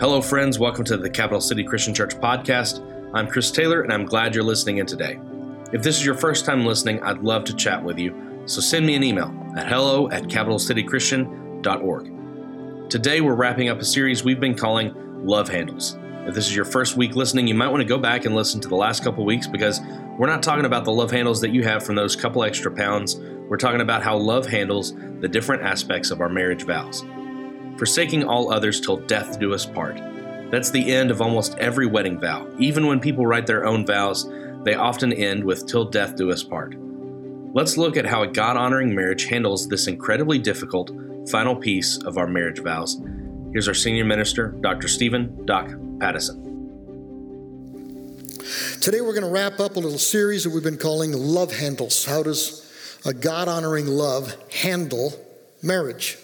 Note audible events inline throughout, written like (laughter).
Hello, friends. Welcome to the Capital City Christian Church podcast. I'm Chris Taylor, and I'm glad you're listening in today. If this is your first time listening, I'd love to chat with you, so send me an email at hello at capitalcitychristian.org. Today, we're wrapping up a series we've been calling Love Handles. If this is your first week listening, you might want to go back and listen to the last couple weeks because we're not talking about the love handles that you have from those couple extra pounds. We're talking about how love handles the different aspects of our marriage vows forsaking all others till death do us part. That's the end of almost every wedding vow. Even when people write their own vows, they often end with till death do us part. Let's look at how a God honoring marriage handles this incredibly difficult final piece of our marriage vows. Here's our senior minister, Dr. Stephen Doc Pattison. Today we're going to wrap up a little series that we've been calling Love Handles. How does a God honoring love handle marriage?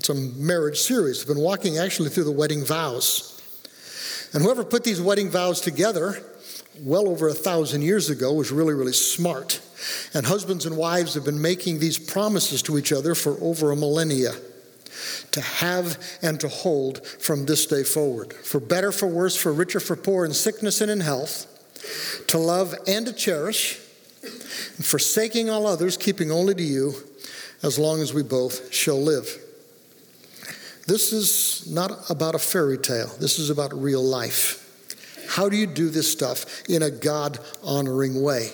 It's a marriage series. We've been walking actually through the wedding vows. And whoever put these wedding vows together well over a thousand years ago was really, really smart. And husbands and wives have been making these promises to each other for over a millennia to have and to hold from this day forward. For better, for worse, for richer, for poor, in sickness and in health, to love and to cherish, and forsaking all others, keeping only to you, as long as we both shall live. This is not about a fairy tale, this is about real life. How do you do this stuff in a God honoring way?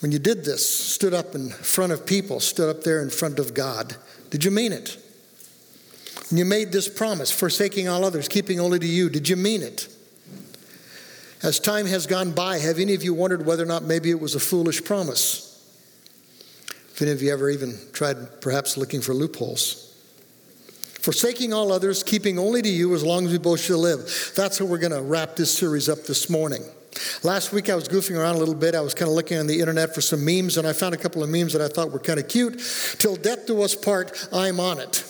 When you did this, stood up in front of people, stood up there in front of God, did you mean it? When you made this promise, forsaking all others, keeping only to you, did you mean it? As time has gone by, have any of you wondered whether or not maybe it was a foolish promise? If any of you ever even tried perhaps looking for loopholes? Forsaking all others, keeping only to you as long as we both shall live. That's how we're going to wrap this series up this morning. Last week I was goofing around a little bit. I was kind of looking on the internet for some memes, and I found a couple of memes that I thought were kind of cute. Till death do us part, I'm on it.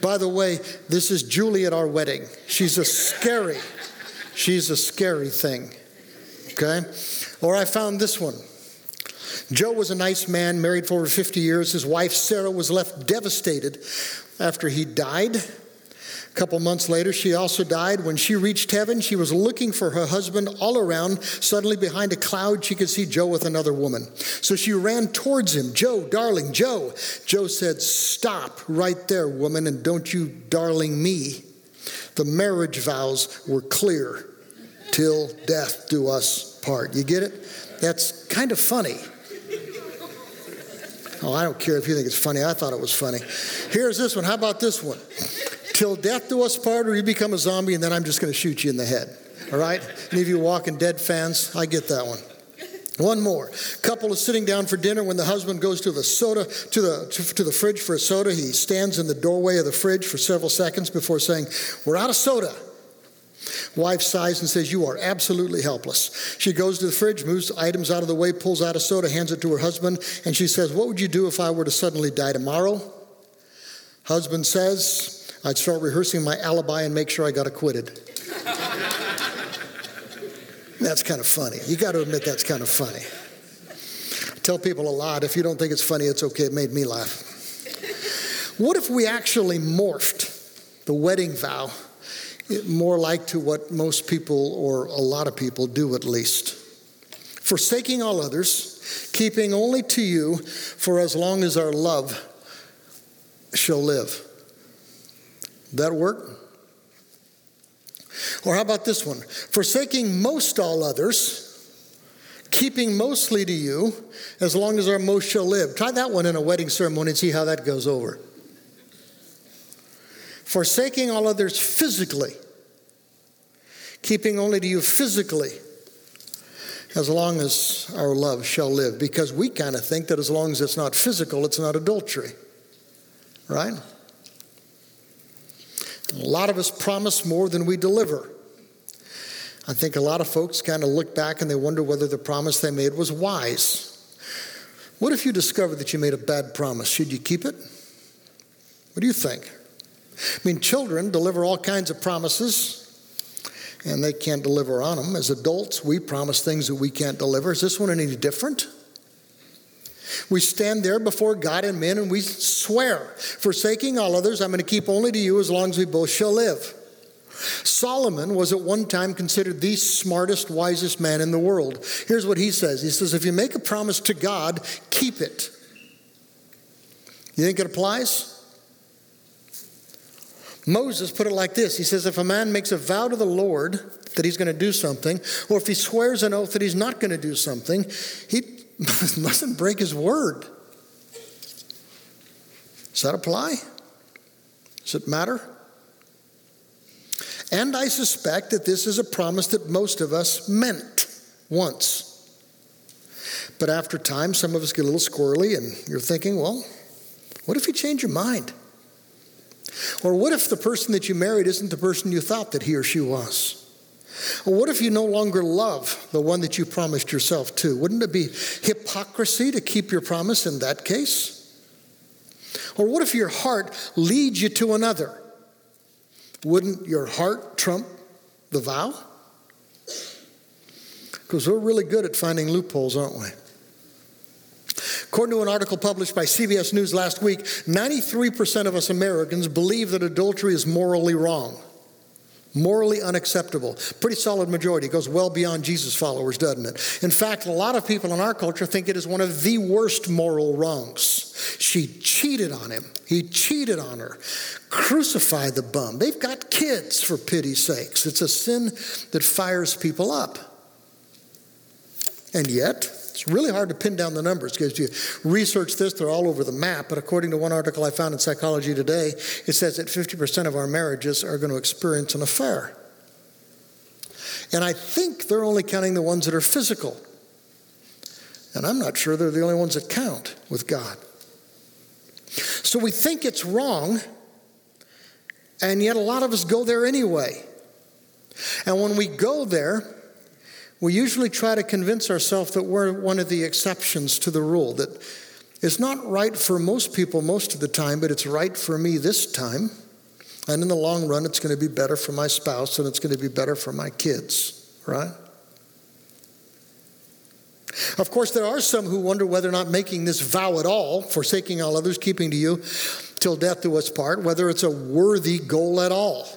By the way, this is Julie at our wedding. She's a scary, she's a scary thing. Okay? Or I found this one. Joe was a nice man, married for over 50 years. His wife, Sarah, was left devastated after he died. A couple months later, she also died. When she reached heaven, she was looking for her husband all around. Suddenly, behind a cloud, she could see Joe with another woman. So she ran towards him. Joe, darling, Joe. Joe said, Stop right there, woman, and don't you darling me. The marriage vows were clear till death do us part. You get it? That's kind of funny. Oh, I don't care if you think it's funny. I thought it was funny. Here's this one. How about this one? Till death do us part, or you become a zombie, and then I'm just going to shoot you in the head. All right? Any of you Walking Dead fans? I get that one. One more. Couple is sitting down for dinner when the husband goes to the soda to the to, to, the fridge for a soda. He stands in the doorway of the fridge for several seconds before saying, "We're out of soda." Wife sighs and says, You are absolutely helpless. She goes to the fridge, moves items out of the way, pulls out a soda, hands it to her husband, and she says, What would you do if I were to suddenly die tomorrow? Husband says, I'd start rehearsing my alibi and make sure I got acquitted. (laughs) that's kind of funny. You got to admit that's kind of funny. I tell people a lot if you don't think it's funny, it's okay. It made me laugh. What if we actually morphed the wedding vow more like to what most people, or a lot of people, do at least. Forsaking all others, keeping only to you for as long as our love shall live. That work? Or how about this one? Forsaking most all others, keeping mostly to you as long as our most shall live. Try that one in a wedding ceremony and see how that goes over forsaking all others physically, keeping only to you physically, as long as our love shall live. Because we kind of think that as long as it's not physical, it's not adultery. Right? A lot of us promise more than we deliver. I think a lot of folks kind of look back and they wonder whether the promise they made was wise. What if you discovered that you made a bad promise? Should you keep it? What do you think? I mean, children deliver all kinds of promises and they can't deliver on them. As adults, we promise things that we can't deliver. Is this one any different? We stand there before God and men and we swear, forsaking all others, I'm going to keep only to you as long as we both shall live. Solomon was at one time considered the smartest, wisest man in the world. Here's what he says He says, If you make a promise to God, keep it. You think it applies? Moses put it like this He says, If a man makes a vow to the Lord that he's going to do something, or if he swears an oath that he's not going to do something, he (laughs) mustn't break his word. Does that apply? Does it matter? And I suspect that this is a promise that most of us meant once. But after time, some of us get a little squirrely, and you're thinking, well, what if you change your mind? Or what if the person that you married isn't the person you thought that he or she was? Or what if you no longer love the one that you promised yourself to? Wouldn't it be hypocrisy to keep your promise in that case? Or what if your heart leads you to another? Wouldn't your heart trump the vow? Because we're really good at finding loopholes, aren't we? According to an article published by CBS News last week, 93% of us Americans believe that adultery is morally wrong, morally unacceptable. Pretty solid majority. It goes well beyond Jesus followers, doesn't it? In fact, a lot of people in our culture think it is one of the worst moral wrongs. She cheated on him, he cheated on her. Crucify the bum. They've got kids, for pity's sakes. It's a sin that fires people up. And yet, it's really hard to pin down the numbers because you research this, they're all over the map. But according to one article I found in Psychology Today, it says that 50% of our marriages are going to experience an affair. And I think they're only counting the ones that are physical. And I'm not sure they're the only ones that count with God. So we think it's wrong, and yet a lot of us go there anyway. And when we go there, we usually try to convince ourselves that we're one of the exceptions to the rule, that it's not right for most people most of the time, but it's right for me this time. And in the long run, it's going to be better for my spouse and it's going to be better for my kids, right? Of course, there are some who wonder whether or not making this vow at all, forsaking all others, keeping to you till death do us part, whether it's a worthy goal at all.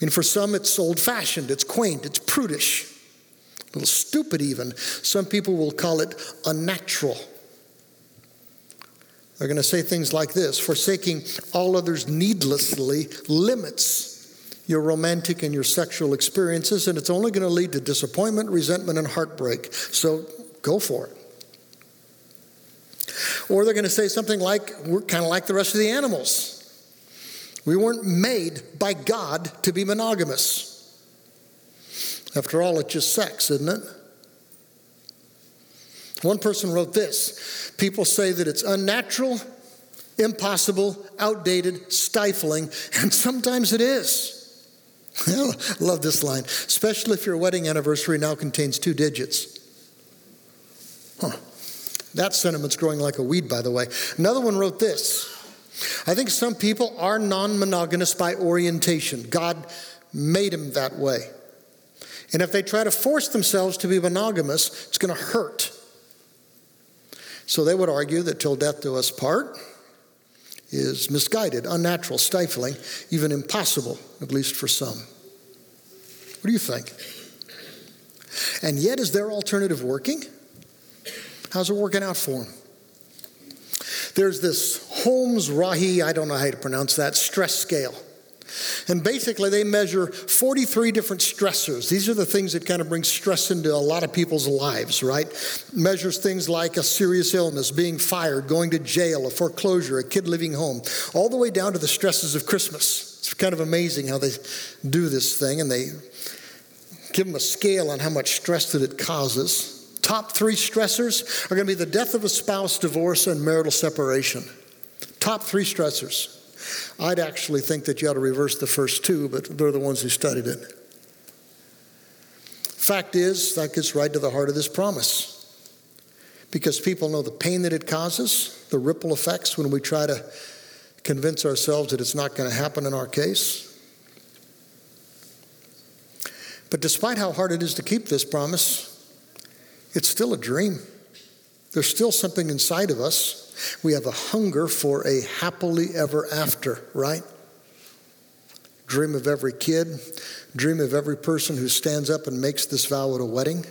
And for some, it's old fashioned, it's quaint, it's prudish a little stupid even. Some people will call it unnatural. They're going to say things like this forsaking all others needlessly limits your romantic and your sexual experiences, and it's only going to lead to disappointment, resentment, and heartbreak. So go for it. Or they're going to say something like, we're kind of like the rest of the animals. We weren't made by God to be monogamous. After all, it's just sex, isn't it? One person wrote this People say that it's unnatural, impossible, outdated, stifling, (laughs) and sometimes it is. (laughs) I love this line, especially if your wedding anniversary now contains two digits. Huh. That sentiment's growing like a weed, by the way. Another one wrote this I think some people are non monogamous by orientation. God made them that way. And if they try to force themselves to be monogamous, it's going to hurt. So they would argue that till death do us part is misguided, unnatural, stifling, even impossible, at least for some. What do you think? And yet, is their alternative working? How's it working out for them? There's this Holmes Rahe, I don't know how to pronounce that, stress scale. And basically, they measure 43 different stressors. These are the things that kind of bring stress into a lot of people's lives, right? Measures things like a serious illness, being fired, going to jail, a foreclosure, a kid leaving home, all the way down to the stresses of Christmas. It's kind of amazing how they do this thing, and they give them a scale on how much stress that it causes. Top three stressors are going to be the death of a spouse, divorce, and marital separation. Top three stressors. I'd actually think that you ought to reverse the first two, but they're the ones who studied it. Fact is, that gets right to the heart of this promise. Because people know the pain that it causes, the ripple effects when we try to convince ourselves that it's not going to happen in our case. But despite how hard it is to keep this promise, it's still a dream. There's still something inside of us we have a hunger for a happily ever after, right? dream of every kid, dream of every person who stands up and makes this vow at a wedding.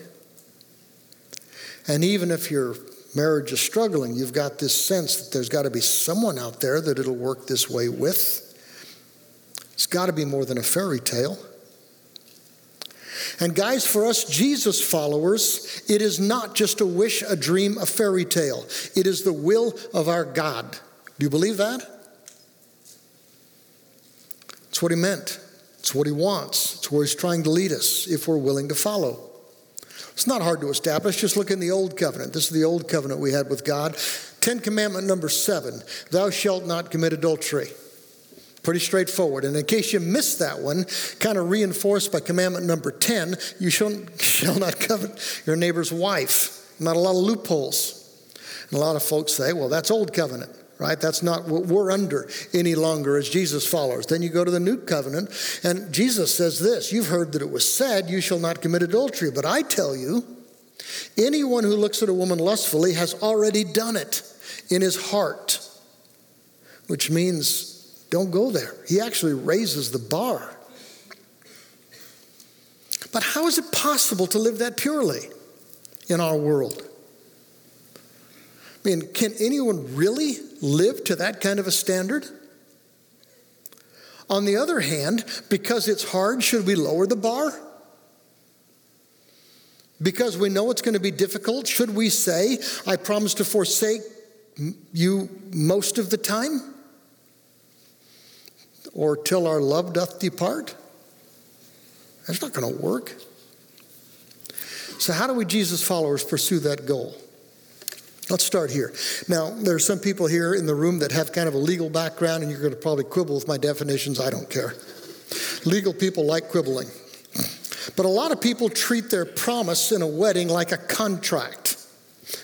And even if your marriage is struggling, you've got this sense that there's got to be someone out there that it'll work this way with. It's got to be more than a fairy tale. And, guys, for us Jesus followers, it is not just a wish, a dream, a fairy tale. It is the will of our God. Do you believe that? It's what he meant. It's what he wants. It's where he's trying to lead us if we're willing to follow. It's not hard to establish. Just look in the Old Covenant. This is the Old Covenant we had with God. Ten Commandment number seven Thou shalt not commit adultery. Pretty straightforward. And in case you missed that one, kind of reinforced by commandment number 10, you shall, (laughs) shall not covet your neighbor's wife. Not a lot of loopholes. And a lot of folks say, well, that's old covenant, right? That's not what we're under any longer as Jesus followers. Then you go to the new covenant, and Jesus says this You've heard that it was said, You shall not commit adultery. But I tell you, anyone who looks at a woman lustfully has already done it in his heart, which means don't go there. He actually raises the bar. But how is it possible to live that purely in our world? I mean, can anyone really live to that kind of a standard? On the other hand, because it's hard, should we lower the bar? Because we know it's going to be difficult, should we say, I promise to forsake you most of the time? Or till our love doth depart? That's not going to work. So, how do we, Jesus followers, pursue that goal? Let's start here. Now, there are some people here in the room that have kind of a legal background, and you're going to probably quibble with my definitions. I don't care. Legal people like quibbling. But a lot of people treat their promise in a wedding like a contract.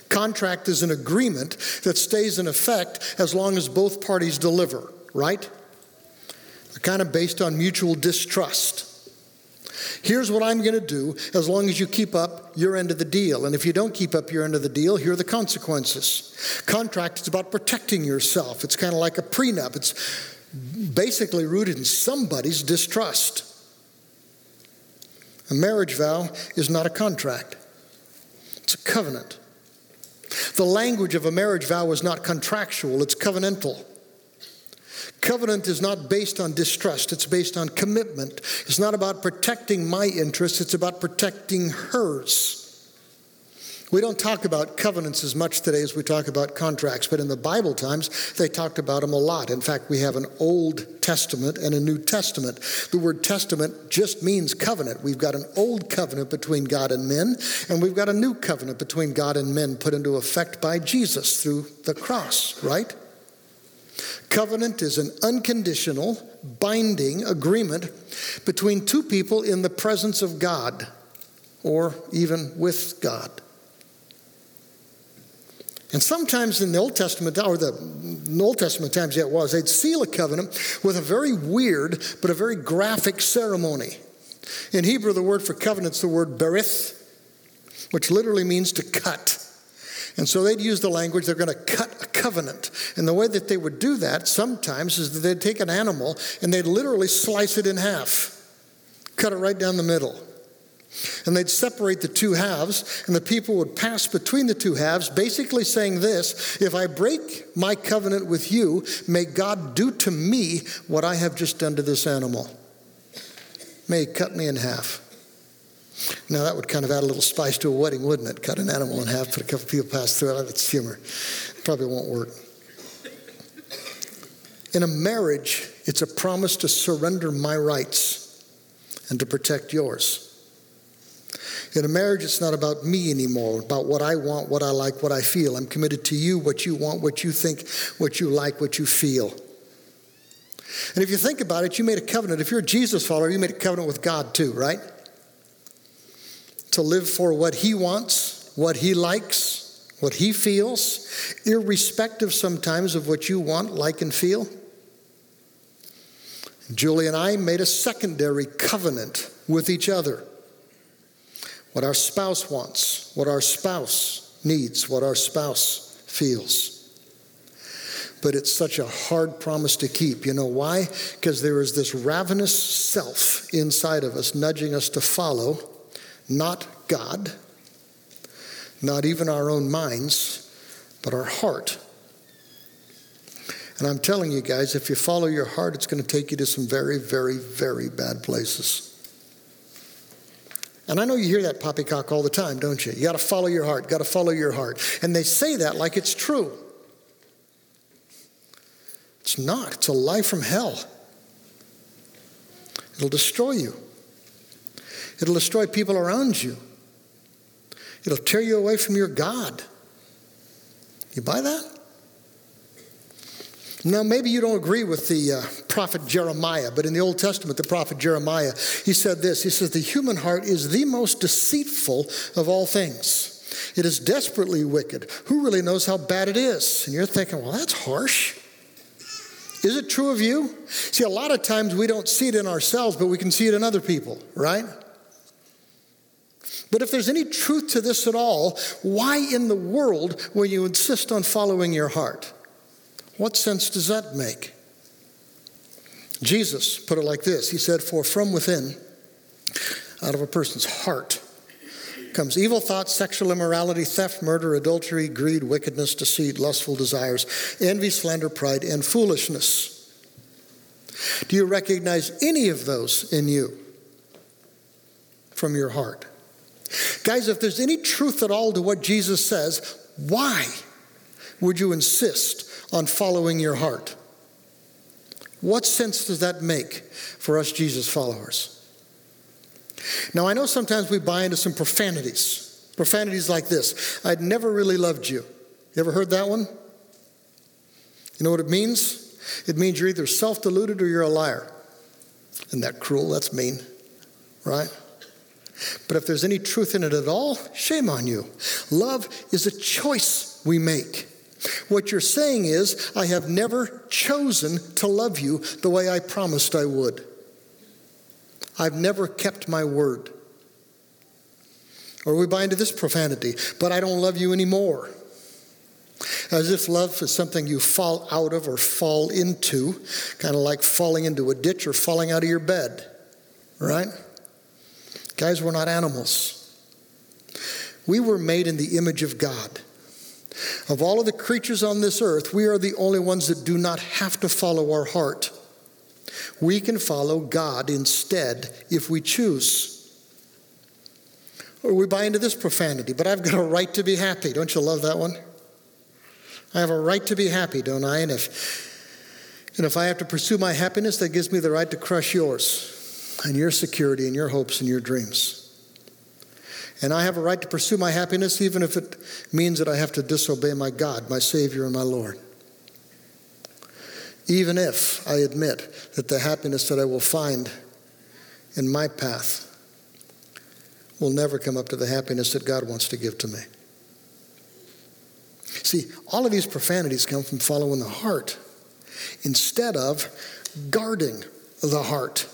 Contract is an agreement that stays in effect as long as both parties deliver, right? Kind of based on mutual distrust. Here's what I'm going to do as long as you keep up your end of the deal. And if you don't keep up your end of the deal, here are the consequences. Contract is about protecting yourself, it's kind of like a prenup, it's basically rooted in somebody's distrust. A marriage vow is not a contract, it's a covenant. The language of a marriage vow is not contractual, it's covenantal. Covenant is not based on distrust, it's based on commitment. It's not about protecting my interests, it's about protecting hers. We don't talk about covenants as much today as we talk about contracts, but in the Bible times, they talked about them a lot. In fact, we have an Old Testament and a New Testament. The word testament just means covenant. We've got an old covenant between God and men, and we've got a new covenant between God and men put into effect by Jesus through the cross, right? Covenant is an unconditional, binding agreement between two people in the presence of God or even with God. And sometimes in the Old Testament, or the Old Testament times, yeah, it was, they'd seal a covenant with a very weird but a very graphic ceremony. In Hebrew, the word for covenant is the word berith, which literally means to cut. And so they'd use the language they're going to cut covenant. And the way that they would do that sometimes is that they'd take an animal and they'd literally slice it in half, cut it right down the middle. And they'd separate the two halves, and the people would pass between the two halves, basically saying this If I break my covenant with you, may God do to me what I have just done to this animal. May he cut me in half. Now, that would kind of add a little spice to a wedding, wouldn't it? Cut an animal in half, put a couple people pass through it. That's humor. Probably won't work. In a marriage, it's a promise to surrender my rights and to protect yours. In a marriage, it's not about me anymore, about what I want, what I like, what I feel. I'm committed to you, what you want, what you think, what you like, what you feel. And if you think about it, you made a covenant. If you're a Jesus follower, you made a covenant with God too, right? to live for what he wants, what he likes, what he feels, irrespective sometimes of what you want, like, and feel. Julie and I made a secondary covenant with each other. What our spouse wants, what our spouse needs, what our spouse feels. but it's such a hard promise to keep. You know why? Because there is this ravenous self inside of us nudging us to follow not God, not even our own minds, but our heart. And I'm telling you guys, if you follow your heart, it's going to take you to some very, very, very bad places. And I know you hear that poppycock all the time, don't you? You got to follow your heart, got to follow your heart. And they say that like it's true. It's not, it's a lie from hell. It'll destroy you, it'll destroy people around you, it'll tear you away from your God. You buy that? Now, maybe you don't agree with the uh, prophet Jeremiah, but in the Old Testament, the prophet Jeremiah, he said this He says, The human heart is the most deceitful of all things. It is desperately wicked. Who really knows how bad it is? And you're thinking, well, that's harsh. Is it true of you? See, a lot of times we don't see it in ourselves, but we can see it in other people, right? But if there's any truth to this at all, why in the world will you insist on following your heart? What sense does that make? Jesus put it like this He said, For from within, out of a person's heart, comes evil thoughts, sexual immorality, theft, murder, adultery, greed, wickedness, deceit, lustful desires, envy, slander, pride, and foolishness. Do you recognize any of those in you from your heart? Guys, if there's any truth at all to what Jesus says, why would you insist on following your heart. What sense does that make for us Jesus followers? Now, I know sometimes we buy into some profanities. Profanities like this I'd never really loved you. You ever heard that one? You know what it means? It means you're either self deluded or you're a liar. Isn't that cruel? That's mean, right? But if there's any truth in it at all, shame on you. Love is a choice we make. What you're saying is, I have never chosen to love you the way I promised I would. I've never kept my word. Or we buy into this profanity, but I don't love you anymore. As if love is something you fall out of or fall into, kind of like falling into a ditch or falling out of your bed, right? Guys, we're not animals. We were made in the image of God. Of all of the creatures on this earth, we are the only ones that do not have to follow our heart. We can follow God instead if we choose. Or we buy into this profanity, but I've got a right to be happy. Don't you love that one? I have a right to be happy, don't I? And if, and if I have to pursue my happiness, that gives me the right to crush yours and your security and your hopes and your dreams. And I have a right to pursue my happiness, even if it means that I have to disobey my God, my Savior, and my Lord. Even if I admit that the happiness that I will find in my path will never come up to the happiness that God wants to give to me. See, all of these profanities come from following the heart instead of guarding the heart,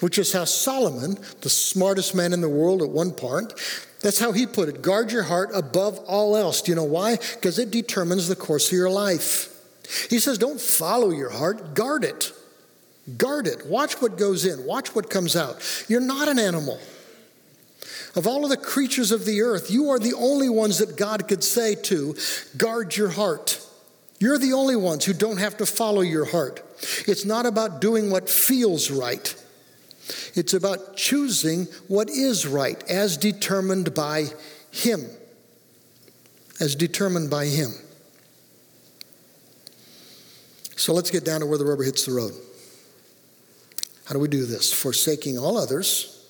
which is how Solomon, the smartest man in the world at one part, that's how he put it. Guard your heart above all else. Do you know why? Because it determines the course of your life. He says, don't follow your heart, guard it. Guard it. Watch what goes in, watch what comes out. You're not an animal. Of all of the creatures of the earth, you are the only ones that God could say to, guard your heart. You're the only ones who don't have to follow your heart. It's not about doing what feels right. It's about choosing what is right as determined by Him. As determined by Him. So let's get down to where the rubber hits the road. How do we do this? Forsaking all others,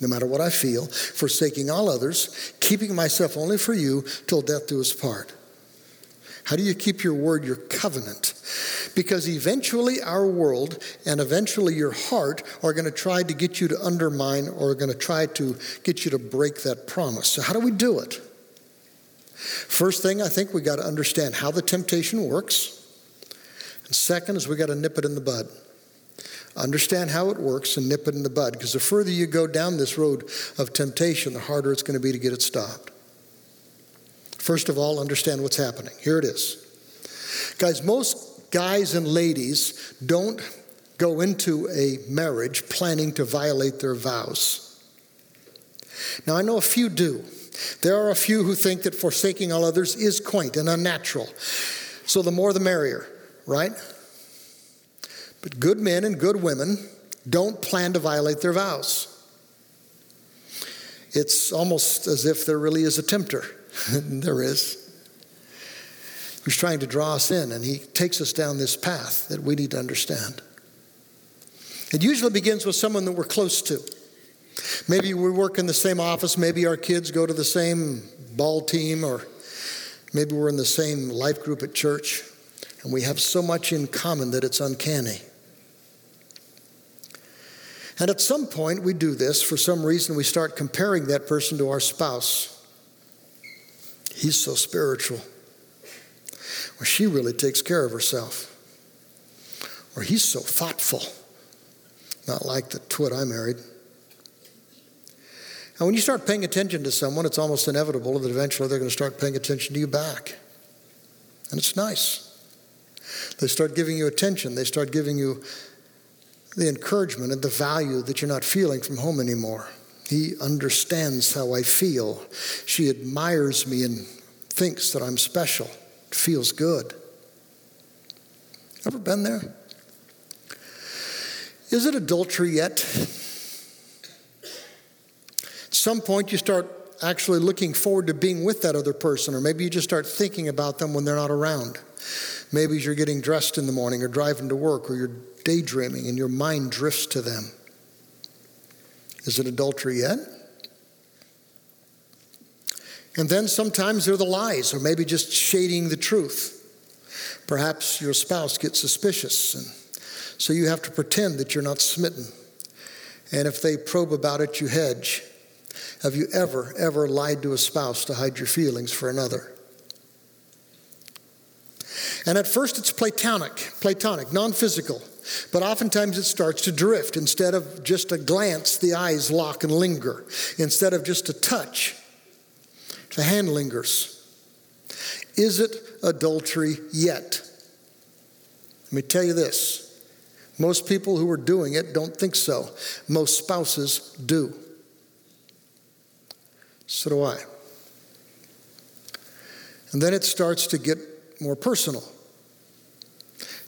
no matter what I feel, forsaking all others, keeping myself only for you till death do us part. How do you keep your word, your covenant? Because eventually our world and eventually your heart are going to try to get you to undermine or are going to try to get you to break that promise. So, how do we do it? First thing, I think we got to understand how the temptation works. And second is we got to nip it in the bud. Understand how it works and nip it in the bud. Because the further you go down this road of temptation, the harder it's going to be to get it stopped. First of all, understand what's happening. Here it is Guys, most guys and ladies don't go into a marriage planning to violate their vows. Now, I know a few do. There are a few who think that forsaking all others is quaint and unnatural. So the more the merrier, right? But good men and good women don't plan to violate their vows. It's almost as if there really is a tempter. (laughs) there is. Who's trying to draw us in, and he takes us down this path that we need to understand. It usually begins with someone that we're close to. Maybe we work in the same office, maybe our kids go to the same ball team, or maybe we're in the same life group at church, and we have so much in common that it's uncanny. And at some point, we do this. For some reason, we start comparing that person to our spouse. He's so spiritual. Or she really takes care of herself. Or he's so thoughtful. Not like the twit I married. And when you start paying attention to someone, it's almost inevitable that eventually they're going to start paying attention to you back. And it's nice. They start giving you attention, they start giving you the encouragement and the value that you're not feeling from home anymore. He understands how I feel. She admires me and thinks that I'm special. It feels good. Ever been there? Is it adultery yet? At some point, you start actually looking forward to being with that other person, or maybe you just start thinking about them when they're not around. Maybe you're getting dressed in the morning or driving to work, or you're daydreaming and your mind drifts to them. Is it adultery yet? And then sometimes they're the lies, or maybe just shading the truth. Perhaps your spouse gets suspicious, and so you have to pretend that you're not smitten. And if they probe about it, you hedge. Have you ever, ever lied to a spouse to hide your feelings for another? And at first it's platonic, platonic, non physical. But oftentimes it starts to drift. Instead of just a glance, the eyes lock and linger. Instead of just a touch, the hand lingers. Is it adultery yet? Let me tell you this most people who are doing it don't think so. Most spouses do. So do I. And then it starts to get more personal.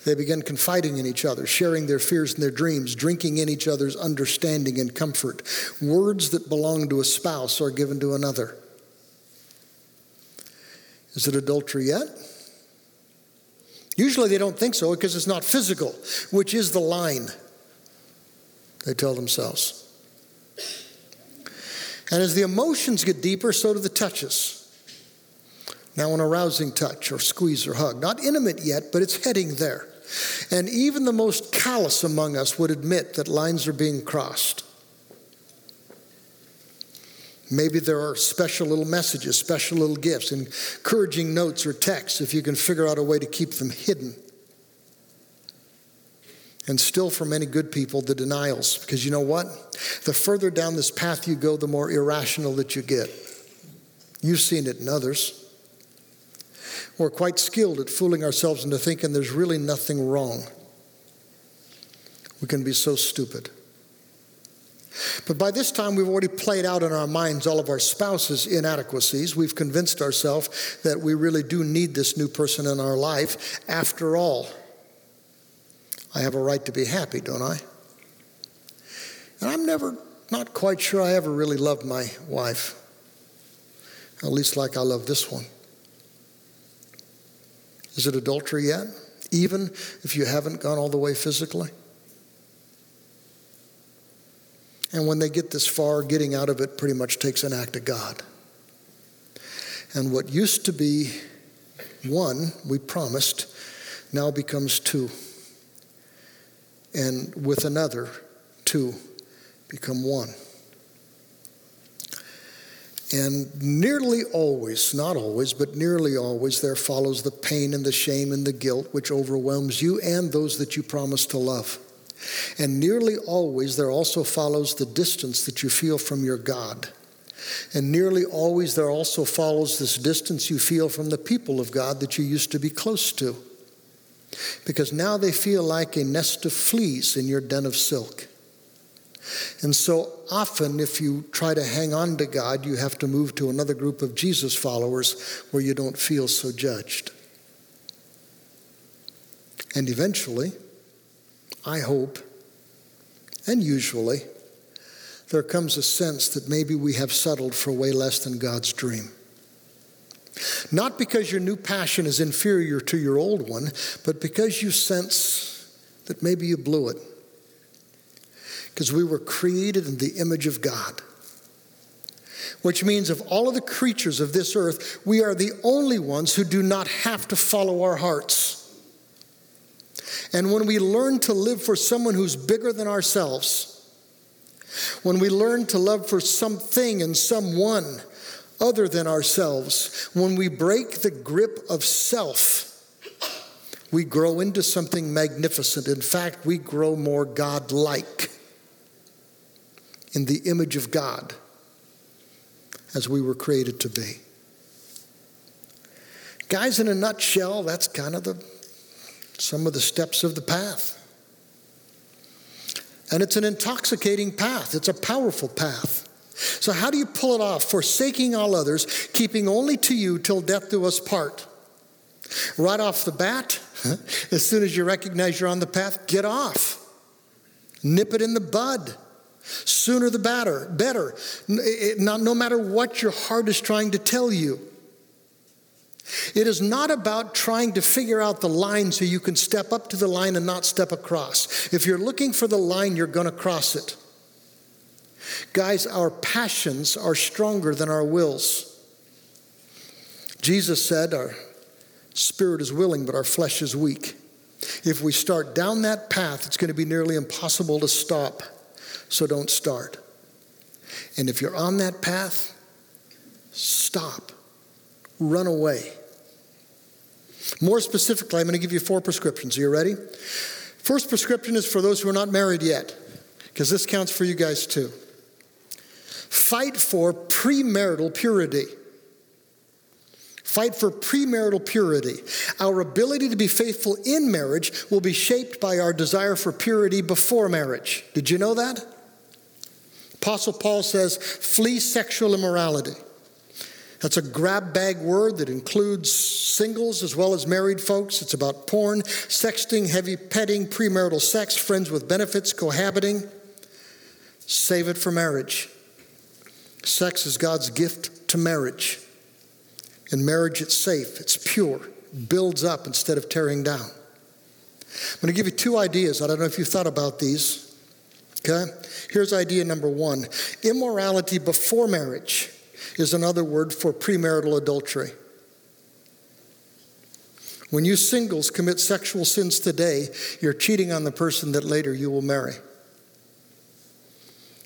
They begin confiding in each other, sharing their fears and their dreams, drinking in each other's understanding and comfort. Words that belong to a spouse are given to another. Is it adultery yet? Usually they don't think so because it's not physical, which is the line, they tell themselves. And as the emotions get deeper, so do the touches. Now, an arousing touch or squeeze or hug. Not intimate yet, but it's heading there. And even the most callous among us would admit that lines are being crossed. Maybe there are special little messages, special little gifts, encouraging notes or texts if you can figure out a way to keep them hidden. And still, for many good people, the denials, because you know what? The further down this path you go, the more irrational that you get. You've seen it in others. We're quite skilled at fooling ourselves into thinking there's really nothing wrong. We can be so stupid. But by this time, we've already played out in our minds all of our spouse's inadequacies. We've convinced ourselves that we really do need this new person in our life. After all, I have a right to be happy, don't I? And I'm never, not quite sure I ever really loved my wife, at least like I love this one. Is it adultery yet? Even if you haven't gone all the way physically? And when they get this far, getting out of it pretty much takes an act of God. And what used to be one, we promised, now becomes two. And with another, two become one. And nearly always, not always, but nearly always, there follows the pain and the shame and the guilt which overwhelms you and those that you promise to love. And nearly always, there also follows the distance that you feel from your God. And nearly always, there also follows this distance you feel from the people of God that you used to be close to. because now they feel like a nest of fleas in your den of silk. And so often, if you try to hang on to God, you have to move to another group of Jesus followers where you don't feel so judged. And eventually, I hope, and usually, there comes a sense that maybe we have settled for way less than God's dream. Not because your new passion is inferior to your old one, but because you sense that maybe you blew it. Because we were created in the image of God. Which means, of all of the creatures of this earth, we are the only ones who do not have to follow our hearts. And when we learn to live for someone who's bigger than ourselves, when we learn to love for something and someone other than ourselves, when we break the grip of self, we grow into something magnificent. In fact, we grow more God like in the image of God as we were created to be. Guys, in a nutshell, that's kind of the some of the steps of the path. And it's an intoxicating path, it's a powerful path. So, how do you pull it off? Forsaking all others, keeping only to you till death do us part. Right off the bat, (laughs) as soon as you recognize you're on the path, get off. Nip it in the bud. Sooner the better. Better. No matter what your heart is trying to tell you. It is not about trying to figure out the line so you can step up to the line and not step across. If you're looking for the line, you're going to cross it. Guys, our passions are stronger than our wills. Jesus said, Our spirit is willing, but our flesh is weak. If we start down that path, it's going to be nearly impossible to stop. So don't start. And if you're on that path, stop, run away. More specifically, I'm going to give you four prescriptions. Are you ready? First prescription is for those who are not married yet, because this counts for you guys too. Fight for premarital purity. Fight for premarital purity. Our ability to be faithful in marriage will be shaped by our desire for purity before marriage. Did you know that? Apostle Paul says, flee sexual immorality. That's a grab bag word that includes singles as well as married folks. It's about porn, sexting, heavy petting, premarital sex, friends with benefits, cohabiting. Save it for marriage. Sex is God's gift to marriage. In marriage, it's safe, it's pure, builds up instead of tearing down. I'm going to give you two ideas. I don't know if you've thought about these. Okay? Here's idea number one immorality before marriage is another word for premarital adultery. When you singles commit sexual sins today, you're cheating on the person that later you will marry.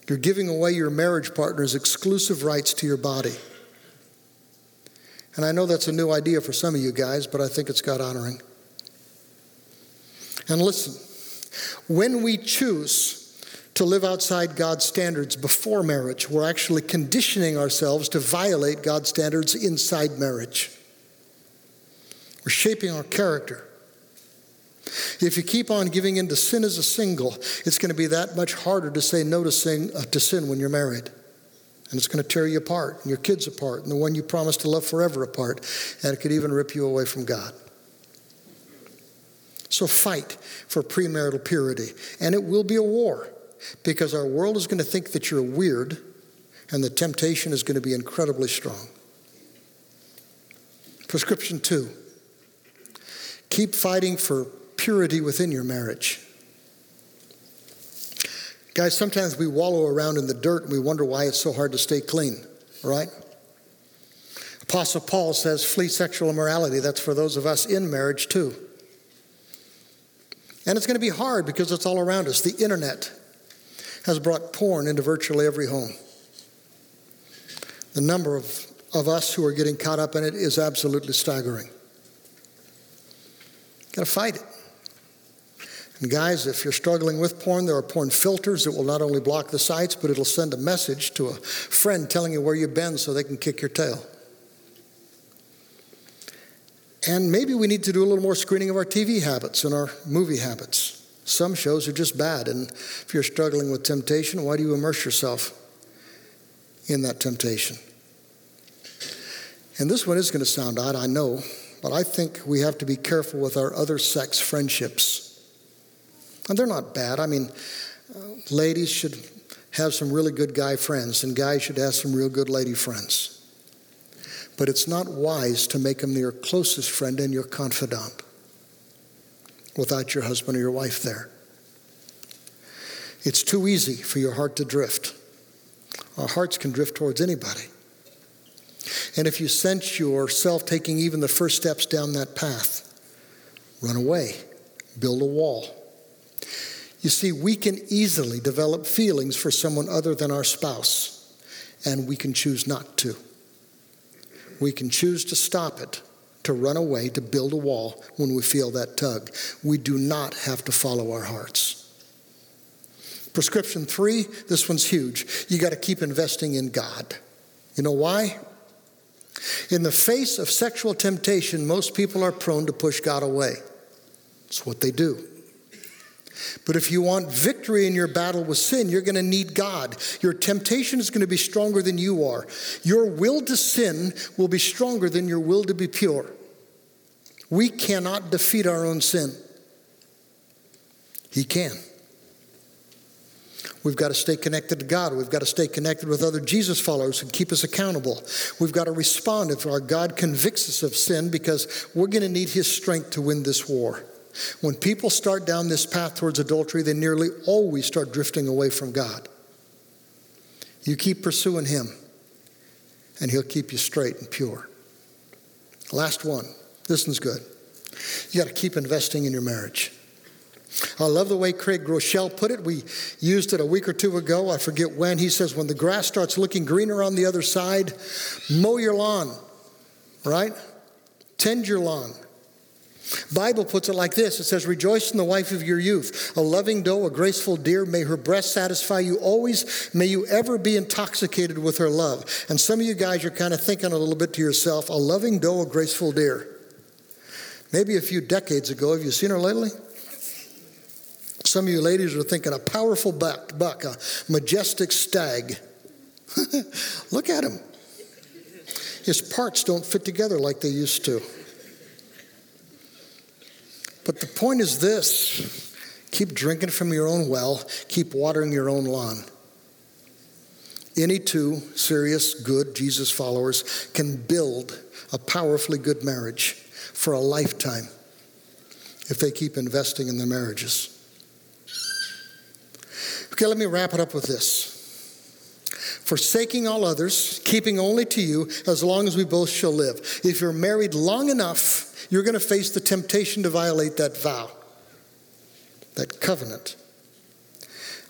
You're giving away your marriage partner's exclusive rights to your body. And I know that's a new idea for some of you guys, but I think it's God honoring. And listen, when we choose to live outside God's standards before marriage. We're actually conditioning ourselves to violate God's standards inside marriage. We're shaping our character. If you keep on giving in to sin as a single, it's going to be that much harder to say no to sin, uh, to sin when you're married. And it's going to tear you apart, and your kids apart, and the one you promised to love forever apart, and it could even rip you away from God. So fight for premarital purity, and it will be a war because our world is going to think that you're weird and the temptation is going to be incredibly strong. Prescription two keep fighting for purity within your marriage. Guys, sometimes we wallow around in the dirt and we wonder why it's so hard to stay clean, right? Apostle Paul says, flee sexual immorality. That's for those of us in marriage, too. And it's going to be hard because it's all around us. The internet, has brought porn into virtually every home. The number of, of us who are getting caught up in it is absolutely staggering. Got to fight it. And guys, if you're struggling with porn, there are porn filters that will not only block the sites, but it'll send a message to a friend telling you where you've been so they can kick your tail. And maybe we need to do a little more screening of our TV habits and our movie habits. Some shows are just bad, and if you're struggling with temptation, why do you immerse yourself in that temptation? And this one is going to sound odd, I know, but I think we have to be careful with our other sex friendships. And they're not bad. I mean, uh, ladies should have some really good guy friends, and guys should have some real good lady friends. But it's not wise to make them your closest friend and your confidant without your husband or your wife there. It's too easy for your heart to drift. Our hearts can drift towards anybody. And if you sense yourself taking even the first steps down that path, run away, build a wall. You see, we can easily develop feelings for someone other than our spouse, and we can choose not to. We can choose to stop it to run away, to build a wall when we feel that tug. We do not have to follow our hearts. Prescription three, this one's huge. You got to keep investing in God. You know why? In the face of sexual temptation, most people are prone to push God away. It's what they do. But if you want victory in your battle with sin, you're going to need God. Your temptation is going to be stronger than you are. Your will to sin will be stronger than your will to be pure. We cannot defeat our own sin. He can. We've got to stay connected to God. We've got to stay connected with other Jesus followers who keep us accountable. We've got to respond if our God convicts us of sin because we're going to need His strength to win this war. When people start down this path towards adultery, they nearly always start drifting away from God. You keep pursuing Him, and He'll keep you straight and pure. Last one. This one's good. You got to keep investing in your marriage. I love the way Craig Groeschel put it. We used it a week or two ago. I forget when. He says, when the grass starts looking greener on the other side, mow your lawn, right? Tend your lawn. Bible puts it like this. It says rejoice in the wife of your youth. A loving doe a graceful deer may her breast satisfy you always. May you ever be intoxicated with her love. And some of you guys are kind of thinking a little bit to yourself a loving doe a graceful deer. Maybe a few decades ago have you seen her lately? Some of you ladies are thinking a powerful buck, buck a majestic stag. (laughs) Look at him his parts don't fit together like they used to but the point is this keep drinking from your own well, keep watering your own lawn. Any two serious, good Jesus followers can build a powerfully good marriage for a lifetime if they keep investing in their marriages. Okay, let me wrap it up with this. Forsaking all others, keeping only to you, as long as we both shall live. If you're married long enough, you're going to face the temptation to violate that vow, that covenant.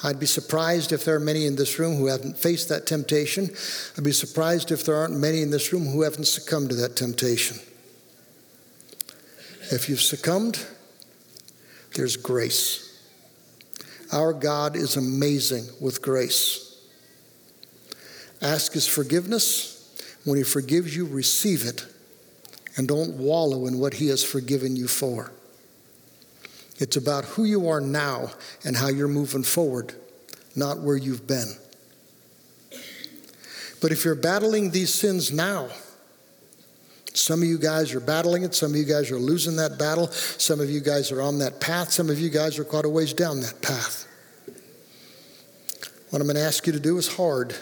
I'd be surprised if there are many in this room who haven't faced that temptation. I'd be surprised if there aren't many in this room who haven't succumbed to that temptation. If you've succumbed, there's grace. Our God is amazing with grace. Ask His forgiveness. When He forgives you, receive it and don't wallow in what He has forgiven you for. It's about who you are now and how you're moving forward, not where you've been. But if you're battling these sins now, some of you guys are battling it. Some of you guys are losing that battle. Some of you guys are on that path. Some of you guys are quite a ways down that path. What I'm going to ask you to do is hard.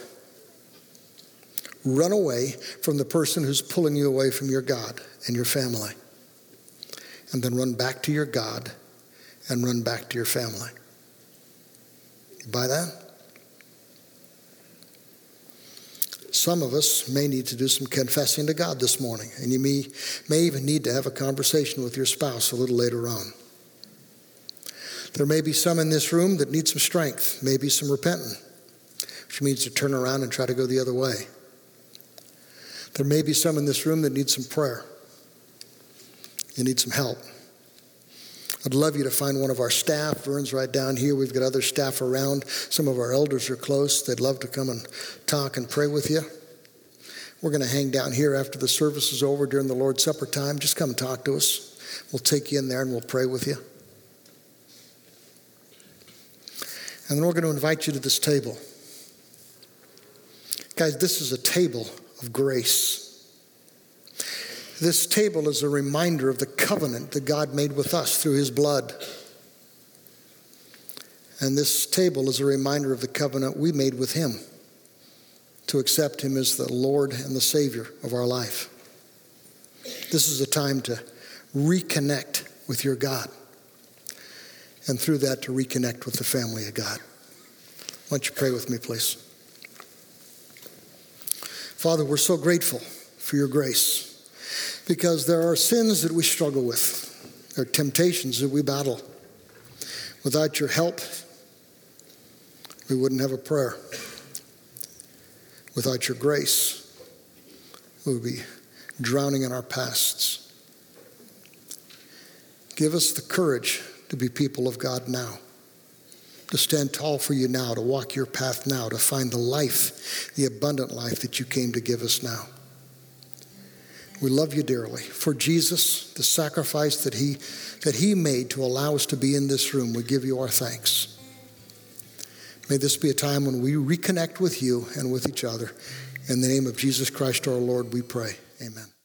Run away from the person who's pulling you away from your God and your family. And then run back to your God and run back to your family. You buy that? Some of us may need to do some confessing to God this morning, and you may, may even need to have a conversation with your spouse a little later on. There may be some in this room that need some strength, maybe some repenting, which means to turn around and try to go the other way. There may be some in this room that need some prayer. You need some help. I'd love you to find one of our staff. Vern's right down here. We've got other staff around. Some of our elders are close. They'd love to come and talk and pray with you. We're going to hang down here after the service is over during the Lord's Supper time. Just come talk to us. We'll take you in there and we'll pray with you. And then we're going to invite you to this table. Guys, this is a table of grace. This table is a reminder of the covenant that God made with us through his blood. And this table is a reminder of the covenant we made with him to accept him as the Lord and the Savior of our life. This is a time to reconnect with your God, and through that, to reconnect with the family of God. Why don't you pray with me, please? Father, we're so grateful for your grace because there are sins that we struggle with, there are temptations that we battle. Without your help, we wouldn't have a prayer. Without your grace, we would be drowning in our pasts. Give us the courage to be people of God now, to stand tall for you now, to walk your path now, to find the life, the abundant life that you came to give us now. We love you dearly. For Jesus, the sacrifice that he, that he made to allow us to be in this room, we give you our thanks. May this be a time when we reconnect with you and with each other. In the name of Jesus Christ our Lord, we pray. Amen.